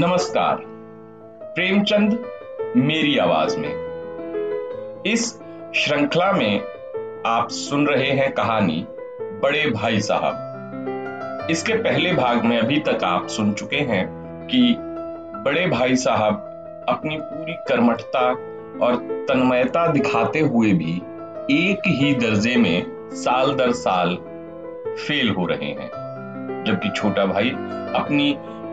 नमस्कार प्रेमचंद मेरी आवाज में इस श्रृंखला में आप सुन रहे हैं कहानी बड़े भाई साहब इसके पहले भाग में अभी तक आप सुन चुके हैं कि बड़े भाई साहब अपनी पूरी कर्मठता और तन्मयता दिखाते हुए भी एक ही दर्जे में साल दर साल फेल हो रहे हैं जबकि छोटा भाई अपनी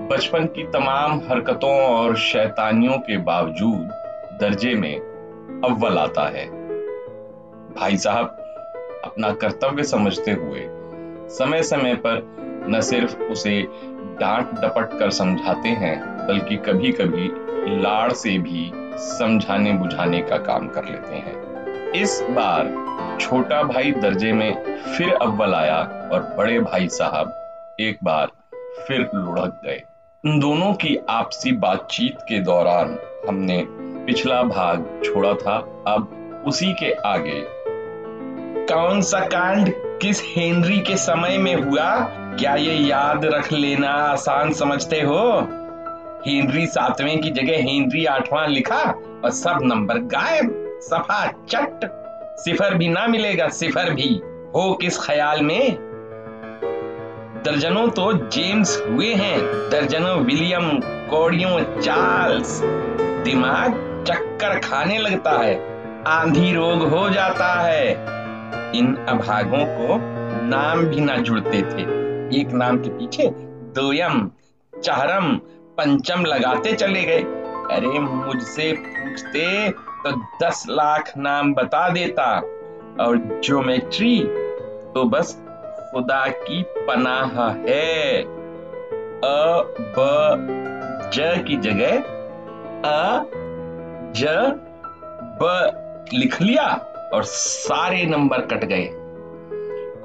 बचपन की तमाम हरकतों और शैतानियों के बावजूद दर्जे में अव्वल आता है भाई साहब अपना कर्तव्य समझते हुए समय समय पर न सिर्फ उसे डांट डपट कर समझाते हैं बल्कि कभी कभी लाड़ से भी समझाने बुझाने का काम कर लेते हैं इस बार छोटा भाई दर्जे में फिर अव्वल आया और बड़े भाई साहब एक बार फिर लुढ़क गए इन दोनों की आपसी बातचीत के दौरान हमने पिछला भाग छोड़ा था अब उसी के आगे कौन सा कांड किस हेनरी के समय में हुआ क्या ये याद रख लेना आसान समझते हो हेनरी सातवें की जगह हेनरी आठवां लिखा और सब नंबर गायब सफा चट सिफर भी ना मिलेगा सिफर भी हो किस ख्याल में दर्जनों तो जेम्स हुए हैं दर्जनों विलियम कोडियों चार्ल्स दिमाग चक्कर खाने लगता है आंधी रोग हो जाता है इन अभागों को नाम भी ना जुड़ते थे एक नाम के पीछे दोयम चारम पंचम लगाते चले गए अरे मुझसे पूछते तो दस लाख नाम बता देता और ज्योमेट्री तो बस खुदा की पनाह है अ ब ज की जगह अ ज ब लिख लिया और सारे नंबर कट गए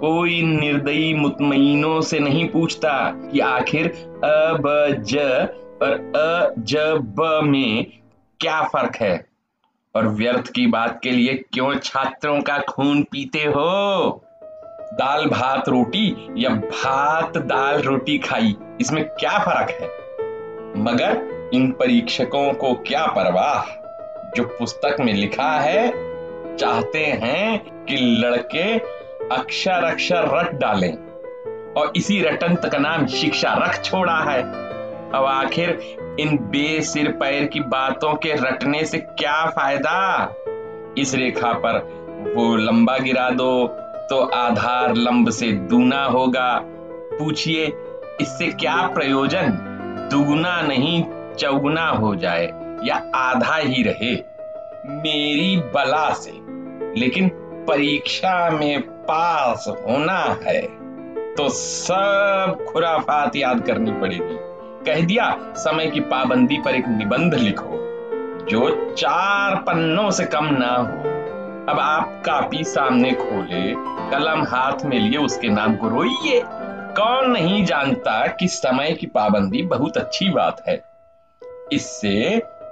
कोई निर्दयी मुतमइनों से नहीं पूछता कि आखिर अ ब ज और अ ज ब में क्या फर्क है और व्यर्थ की बात के लिए क्यों छात्रों का खून पीते हो दाल भात रोटी या भात दाल रोटी खाई इसमें क्या फर्क है मगर इन परीक्षकों को क्या परवाह जो पुस्तक में लिखा है चाहते हैं कि लड़के अक्षर अक्षर रट डालें और इसी रटंत का नाम शिक्षा रख छोड़ा है अब आखिर इन बेसिर पैर की बातों के रटने से क्या फायदा इस रेखा पर वो लंबा गिरा दो तो आधार लंब से दूना होगा पूछिए इससे क्या प्रयोजन दुगुना नहीं चौगुना हो जाए या आधा ही रहे मेरी बला से लेकिन परीक्षा में पास होना है तो सब खुराफात याद करनी पड़ेगी कह दिया समय की पाबंदी पर एक निबंध लिखो जो चार पन्नों से कम ना हो अब आप कापी सामने खोले कलम हाथ में लिए उसके नाम को रोइए कौन नहीं जानता कि समय की पाबंदी बहुत अच्छी बात है इससे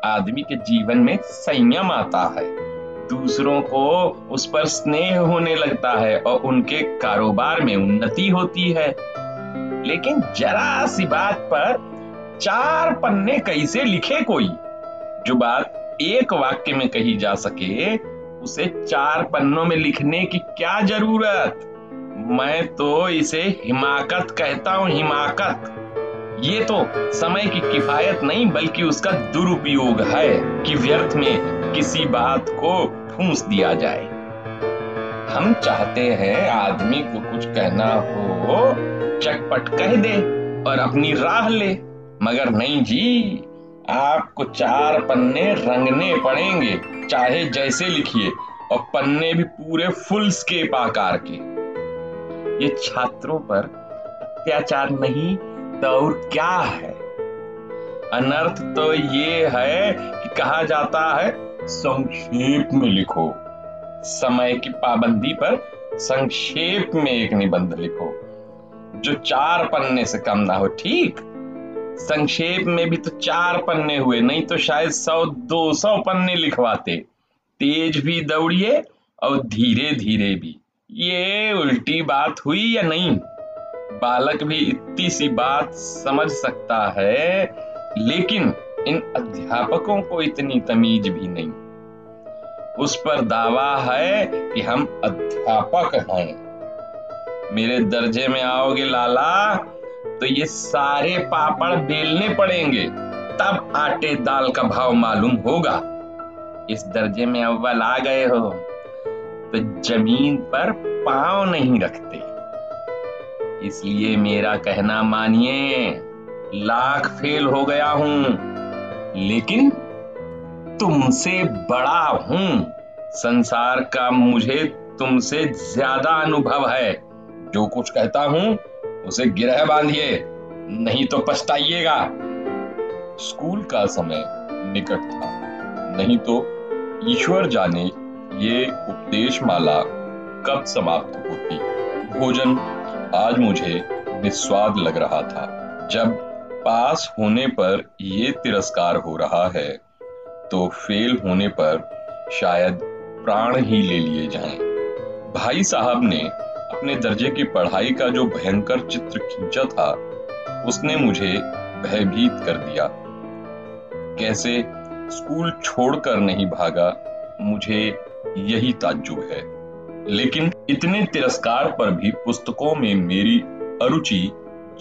आदमी के जीवन में संयम आता है दूसरों को उस पर स्नेह होने लगता है और उनके कारोबार में उन्नति होती है लेकिन जरा सी बात पर चार पन्ने कैसे लिखे कोई जो बात एक वाक्य में कही जा सके उसे चार पन्नों में लिखने की क्या जरूरत मैं तो इसे हिमाकत कहता हूँ हिमाकत ये तो समय की किफायत नहीं बल्कि उसका दुरुपयोग है कि व्यर्थ में किसी बात को फूस दिया जाए हम चाहते हैं आदमी को कुछ कहना हो चटपट कह दे और अपनी राह ले मगर नहीं जी आपको चार पन्ने रंगने पड़ेंगे चाहे जैसे लिखिए और पन्ने भी पूरे फुल स्केप आकार के ये छात्रों पर अत्याचार नहीं तो और क्या है अनर्थ तो ये है कि कहा जाता है संक्षेप में लिखो समय की पाबंदी पर संक्षेप में एक निबंध लिखो जो चार पन्ने से कम ना हो ठीक संक्षेप में भी तो चार पन्ने हुए नहीं तो शायद सौ दो सौ पन्ने लिखवाते तेज भी दौड़िए और धीरे धीरे भी ये उल्टी बात हुई या नहीं बालक भी इतनी सी बात समझ सकता है लेकिन इन अध्यापकों को इतनी तमीज भी नहीं उस पर दावा है कि हम अध्यापक हैं मेरे दर्जे में आओगे लाला तो ये सारे पापड़ बेलने पड़ेंगे तब आटे दाल का भाव मालूम होगा इस दर्जे में अव्वल आ गए हो तो जमीन पर पांव नहीं रखते इसलिए मेरा कहना मानिए लाख फेल हो गया हूं लेकिन तुमसे बड़ा हूं संसार का मुझे तुमसे ज्यादा अनुभव है जो कुछ कहता हूं उसे गिरह बांधिए नहीं तो पछताइएगा स्कूल का समय निकट था नहीं तो ईश्वर जाने ये उपदेश माला कब समाप्त होती भोजन आज मुझे निस्वाद लग रहा था जब पास होने पर ये तिरस्कार हो रहा है तो फेल होने पर शायद प्राण ही ले लिए जाएं। भाई साहब ने अपने दर्जे की पढ़ाई का जो भयंकर चित्र खींचा था उसने मुझे भयभीत कर दिया कैसे स्कूल छोड़कर नहीं भागा मुझे यही ताज्जुब है लेकिन इतने तिरस्कार पर भी पुस्तकों में मेरी अरुचि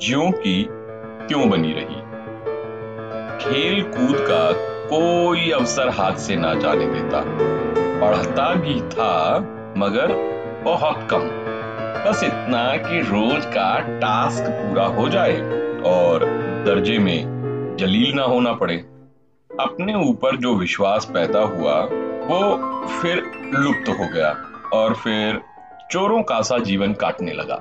ज्यो की क्यों बनी रही खेल कूद का कोई अवसर हाथ से ना जाने देता पढ़ता भी था मगर बहुत कम बस इतना कि रोज का टास्क पूरा हो जाए और दर्जे में जलील ना होना पड़े अपने ऊपर जो विश्वास पैदा हुआ वो फिर लुप्त हो गया और फिर चोरों का सा जीवन काटने लगा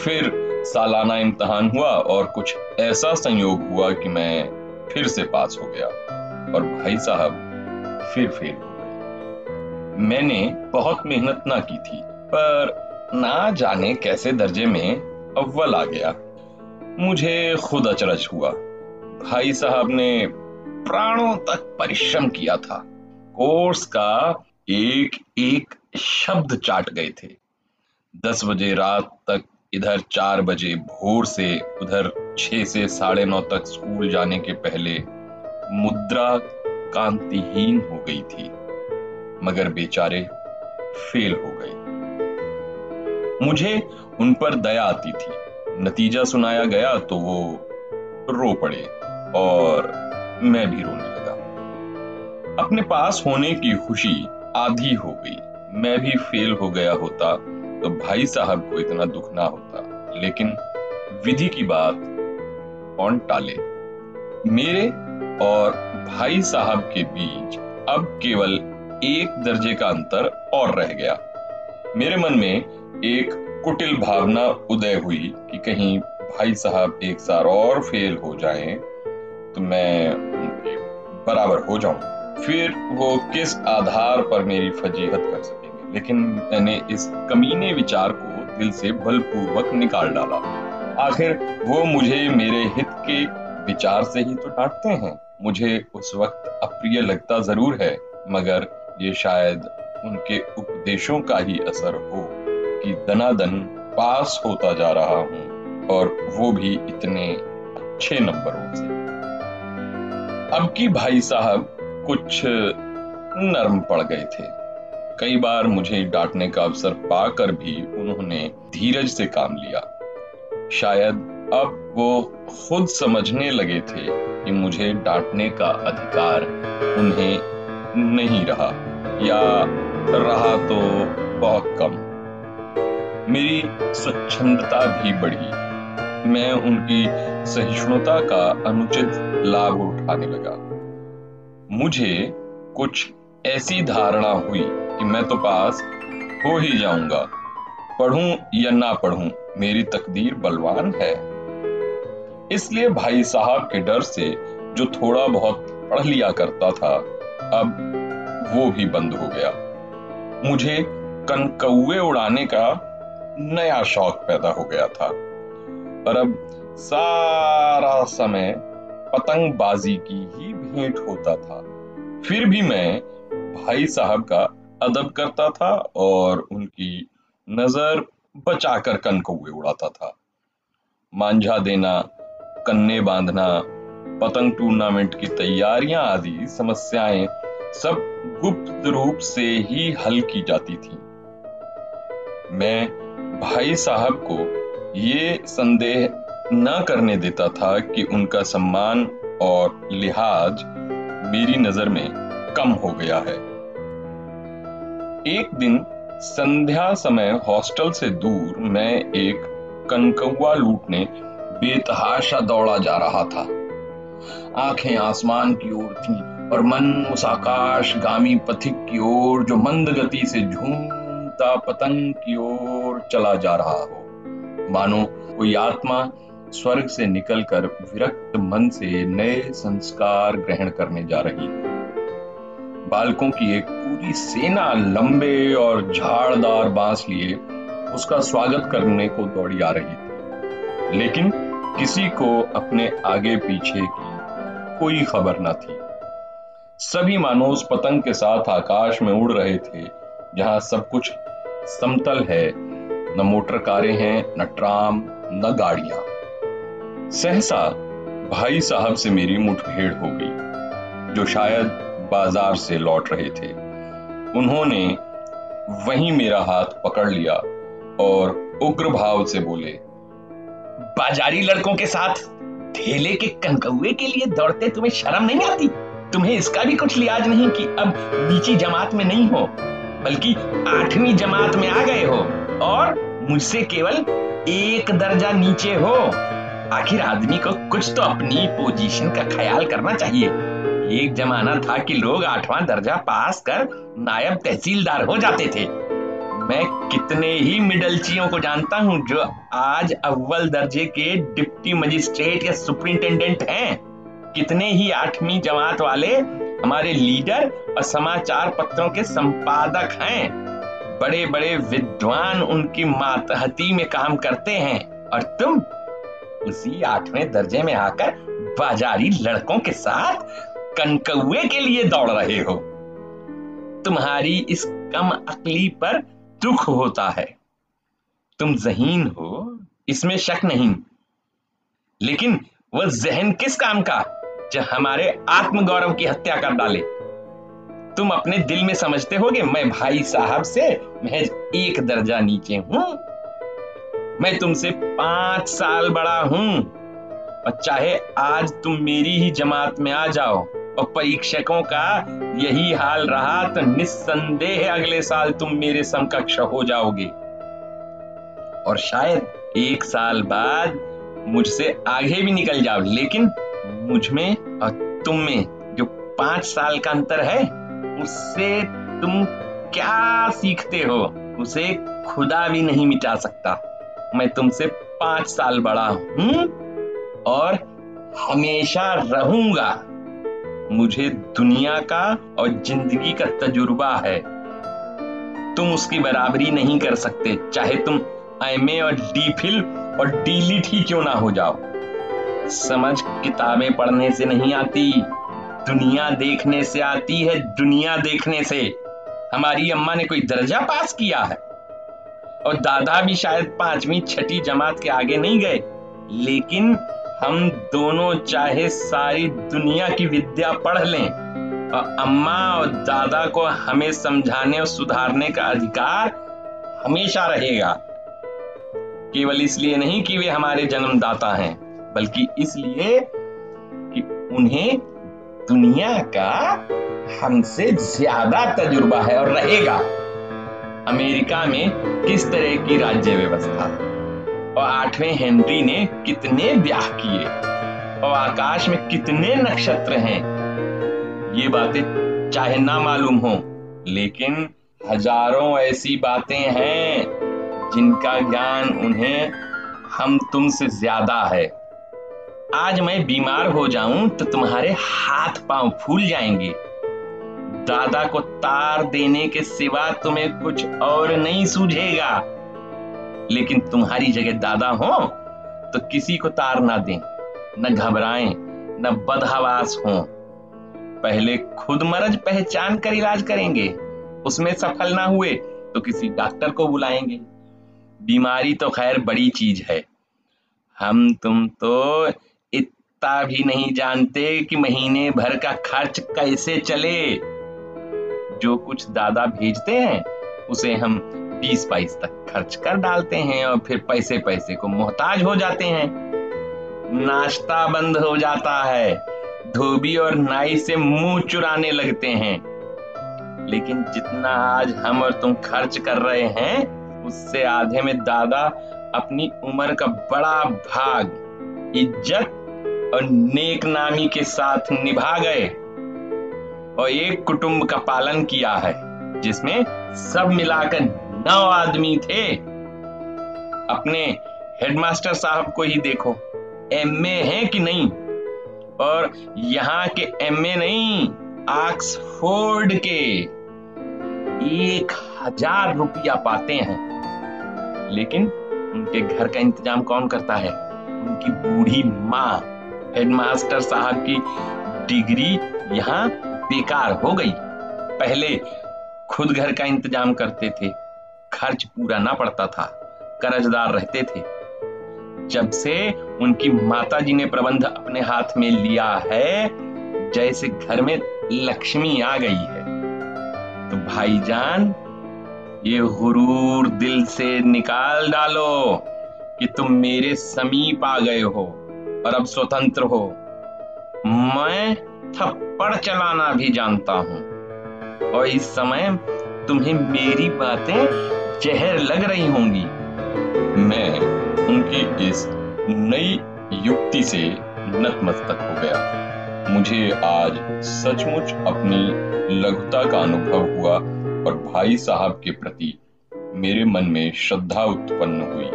फिर सालाना इम्तहान हुआ और कुछ ऐसा संयोग हुआ कि मैं फिर से पास हो गया और भाई साहब फिर फेल हो गए मैंने बहुत मेहनत ना की थी पर ना जाने कैसे दर्जे में अव्वल आ गया मुझे खुद अचरज हुआ भाई साहब ने प्राणों तक परिश्रम किया था कोर्स का एक एक शब्द चाट गए थे दस बजे रात तक इधर चार बजे भोर से उधर छह से साढ़े नौ तक स्कूल जाने के पहले मुद्रा कांतिहीन हो गई थी मगर बेचारे फेल हो गए मुझे उन पर दया आती थी नतीजा सुनाया गया तो वो रो पड़े और मैं भी रोने लगा अपने पास होने की खुशी आधी हो गई मैं भी फेल हो गया होता तो भाई साहब को इतना दुख ना होता लेकिन विधि की बात कौन टाले मेरे और भाई साहब के बीच अब केवल एक दर्जे का अंतर और रह गया मेरे मन में एक कुटिल भावना उदय हुई कि कहीं भाई साहब एक साल और फेल हो जाएं तो मैं उनके बराबर हो जाऊं फिर वो किस आधार पर मेरी फजीहत कर सकेंगे लेकिन मैंने इस कमीने विचार को दिल से बलपूर्वक निकाल डाला आखिर वो मुझे मेरे हित के विचार से ही तो डांटते हैं मुझे उस वक्त अप्रिय लगता जरूर है मगर ये शायद उनके उपदेशों का ही असर हो कि दनादन पास होता जा रहा हूं और वो भी इतने अच्छे नंबरों से अब की भाई साहब कुछ नरम पड़ गए थे कई बार मुझे डांटने का अवसर पाकर भी उन्होंने धीरज से काम लिया शायद अब वो खुद समझने लगे थे कि मुझे डांटने का अधिकार उन्हें नहीं रहा या रहा तो बहुत कम मेरी स्वच्छंदता भी बढ़ी मैं उनकी सहिष्णुता का अनुचित लाभ उठाने लगा मुझे कुछ ऐसी धारणा हुई कि मैं तो पास हो ही जाऊंगा पढ़ूं या ना पढ़ूं मेरी तकदीर बलवान है इसलिए भाई साहब के डर से जो थोड़ा बहुत पढ़ लिया करता था अब वो भी बंद हो गया मुझे कनकौए उड़ाने का नया शौक पैदा हो गया था पर अब सारा समय पतंगबाजी की ही भेंट होता था फिर भी मैं भाई साहब का अदब करता था और उनकी नजर बचाकर कन को उड़ाता था मांझा देना कन्ने बांधना पतंग टूर्नामेंट की तैयारियां आदि समस्याएं सब गुप्त रूप से ही हल की जाती थी मैं भाई साहब को ये संदेह न करने देता था कि उनका सम्मान और लिहाज मेरी नजर में कम हो गया है एक दिन संध्या समय हॉस्टल से दूर मैं एक कनकौआ लूटने बेतहाशा दौड़ा जा रहा था आंखें आसमान की ओर थीं और मन उस आकाश गामी पथिक की ओर जो मंद गति से झूम उड़ता पतंग की ओर चला जा रहा हो मानो कोई आत्मा स्वर्ग से निकलकर विरक्त मन से नए संस्कार ग्रहण करने जा रही हो बालकों की एक पूरी सेना लंबे और झाड़दार बांस लिए उसका स्वागत करने को दौड़ी आ रही थी लेकिन किसी को अपने आगे पीछे की कोई खबर न थी सभी मानो उस पतंग के साथ आकाश में उड़ रहे थे जहां सब कुछ समतल है न मोटर कारें हैं न ट्राम न गाड़ियां सहसा भाई साहब से मेरी मुठभेड़ हो गई जो शायद बाजार से लौट रहे थे उन्होंने वहीं मेरा हाथ पकड़ लिया और उग्र भाव से बोले बाजारी लड़कों के साथ ठेले के कंकौए के लिए दौड़ते तुम्हें शर्म नहीं आती तुम्हें इसका भी कुछ लिहाज नहीं कि अब नीची जमात में नहीं हो बल्कि आठवीं जमात में आ गए हो और मुझसे केवल एक दर्जा नीचे हो आखिर आदमी को कुछ तो अपनी पोजीशन का ख्याल करना चाहिए एक जमाना था कि लोग आठवां दर्जा पास कर नायब तहसीलदार हो जाते थे मैं कितने ही मिडलचियों को जानता हूँ जो आज अव्वल दर्जे के डिप्टी मजिस्ट्रेट या सुप्रिंटेंडेंट हैं कितने ही आठवीं जमात वाले हमारे लीडर और समाचार पत्रों के संपादक हैं बड़े बड़े विद्वान उनकी मातहती में काम करते हैं और तुम उसी आठवें दर्जे में आकर बाजारी लड़कों के साथ कनकुए के लिए दौड़ रहे हो तुम्हारी इस कम अकली पर दुख होता है तुम जहीन हो इसमें शक नहीं लेकिन वह जहन किस काम का जो हमारे आत्मगौरव की हत्या कर डाले तुम अपने दिल में समझते होगे मैं भाई साहब से महज एक दर्जा नीचे हूं मैं तुमसे पांच साल बड़ा हूं और चाहे आज तुम मेरी ही जमात में आ जाओ और परीक्षकों का यही हाल रहा तो निस्संदेह अगले साल तुम मेरे समकक्ष हो जाओगे और शायद एक साल बाद मुझसे आगे भी निकल जाओ लेकिन मुझ में और तुम में जो पांच साल का अंतर है उससे तुम क्या सीखते हो उसे खुदा भी नहीं मिटा सकता मैं तुमसे पांच साल बड़ा हूं और हमेशा रहूंगा मुझे दुनिया का और जिंदगी का तजुर्बा है तुम उसकी बराबरी नहीं कर सकते चाहे तुम एम और डी फिल और डी लिट ही क्यों ना हो जाओ समझ किताबें पढ़ने से नहीं आती दुनिया देखने से आती है दुनिया देखने से हमारी अम्मा ने कोई दर्जा पास किया है और दादा भी शायद पांचवी छठी जमात के आगे नहीं गए लेकिन हम दोनों चाहे सारी दुनिया की विद्या पढ़ लें और तो अम्मा और दादा को हमें समझाने और सुधारने का अधिकार हमेशा रहेगा केवल इसलिए नहीं कि वे हमारे जन्मदाता हैं बल्कि इसलिए कि उन्हें दुनिया का हमसे ज्यादा तजुर्बा है और रहेगा अमेरिका में किस तरह की राज्य व्यवस्था और आठवें हेनरी ने कितने ब्याह किए और आकाश में कितने नक्षत्र हैं ये बातें चाहे ना मालूम हो लेकिन हजारों ऐसी बातें हैं जिनका ज्ञान उन्हें हम तुमसे ज्यादा है आज मैं बीमार हो जाऊं तो तुम्हारे हाथ पांव फूल जाएंगे दादा को तार देने के सिवा तुम्हें कुछ और नहीं सूझेगा लेकिन तुम्हारी जगह दादा हो तो किसी को तार ना दें न घबराएं न बदहवास हो पहले खुद मरज पहचान कर इलाज करेंगे उसमें सफल ना हुए तो किसी डॉक्टर को बुलाएंगे बीमारी तो खैर बड़ी चीज है हम तुम तो पता भी नहीं जानते कि महीने भर का खर्च कैसे चले जो कुछ दादा भेजते हैं उसे हम बीस बाईस तक खर्च कर डालते हैं और फिर पैसे पैसे को मोहताज हो जाते हैं नाश्ता बंद हो जाता है धोबी और नाई से मुंह चुराने लगते हैं लेकिन जितना आज हम और तुम खर्च कर रहे हैं उससे आधे में दादा अपनी उम्र का बड़ा भाग इज्जत और नेक नामी के साथ निभा गए और एक कुटुंब का पालन किया है जिसमें सब मिलाकर नौ आदमी थे अपने हेडमास्टर साहब को ही देखो एमए है कि नहीं और यहाँ के एमए नहीं ऑक्सफोर्ड के एक हजार रुपया पाते हैं लेकिन उनके घर का इंतजाम कौन करता है उनकी बूढ़ी माँ हेडमास्टर साहब की डिग्री यहाँ बेकार हो गई पहले खुद घर का इंतजाम करते थे खर्च पूरा ना पड़ता था कर्जदार रहते थे जब से उनकी माता जी ने प्रबंध अपने हाथ में लिया है जैसे घर में लक्ष्मी आ गई है तो भाईजान ये हुरूर दिल से निकाल डालो कि तुम मेरे समीप आ गए हो और अब स्वतंत्र हो मैं थप्पड़ चलाना भी जानता हूं और इस समय तुम्हें मेरी बातें जहर लग रही होंगी मैं उनकी इस नई युक्ति से नतमस्तक हो गया मुझे आज सचमुच अपनी लघुता का अनुभव हुआ और भाई साहब के प्रति मेरे मन में श्रद्धा उत्पन्न हुई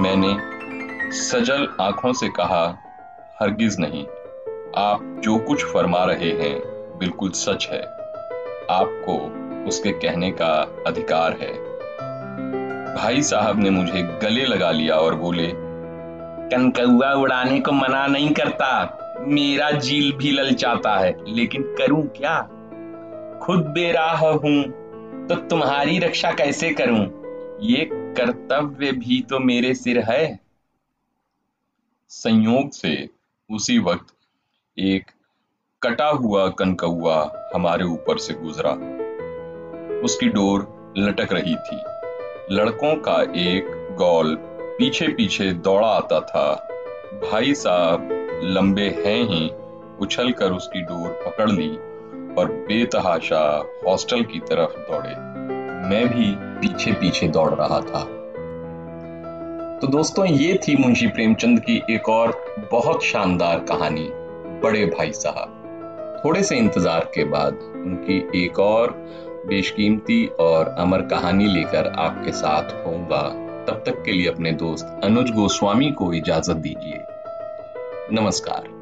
मैंने सजल आंखों से कहा हरगिज नहीं आप जो कुछ फरमा रहे हैं बिल्कुल सच है आपको उसके कहने का अधिकार है भाई साहब ने मुझे गले लगा लिया और बोले कनकौआ उड़ाने को मना नहीं करता मेरा जील भी ललचाता है लेकिन करूं क्या खुद बेराह हूं तो तुम्हारी रक्षा कैसे करूं ये कर्तव्य भी तो मेरे सिर है संयोग से उसी वक्त एक कटा हुआ कनकौआ हमारे ऊपर से गुजरा उसकी डोर लटक रही थी लड़कों का एक गॉल पीछे पीछे दौड़ा आता था भाई साहब लंबे हैं ही उछल कर उसकी डोर पकड़ ली और बेतहाशा हॉस्टल की तरफ दौड़े मैं भी पीछे पीछे दौड़ रहा था तो दोस्तों ये थी मुंशी प्रेमचंद की एक और बहुत शानदार कहानी बड़े भाई साहब थोड़े से इंतजार के बाद उनकी एक और बेशकीमती और अमर कहानी लेकर आपके साथ होगा तब तक के लिए अपने दोस्त अनुज गोस्वामी को इजाजत दीजिए नमस्कार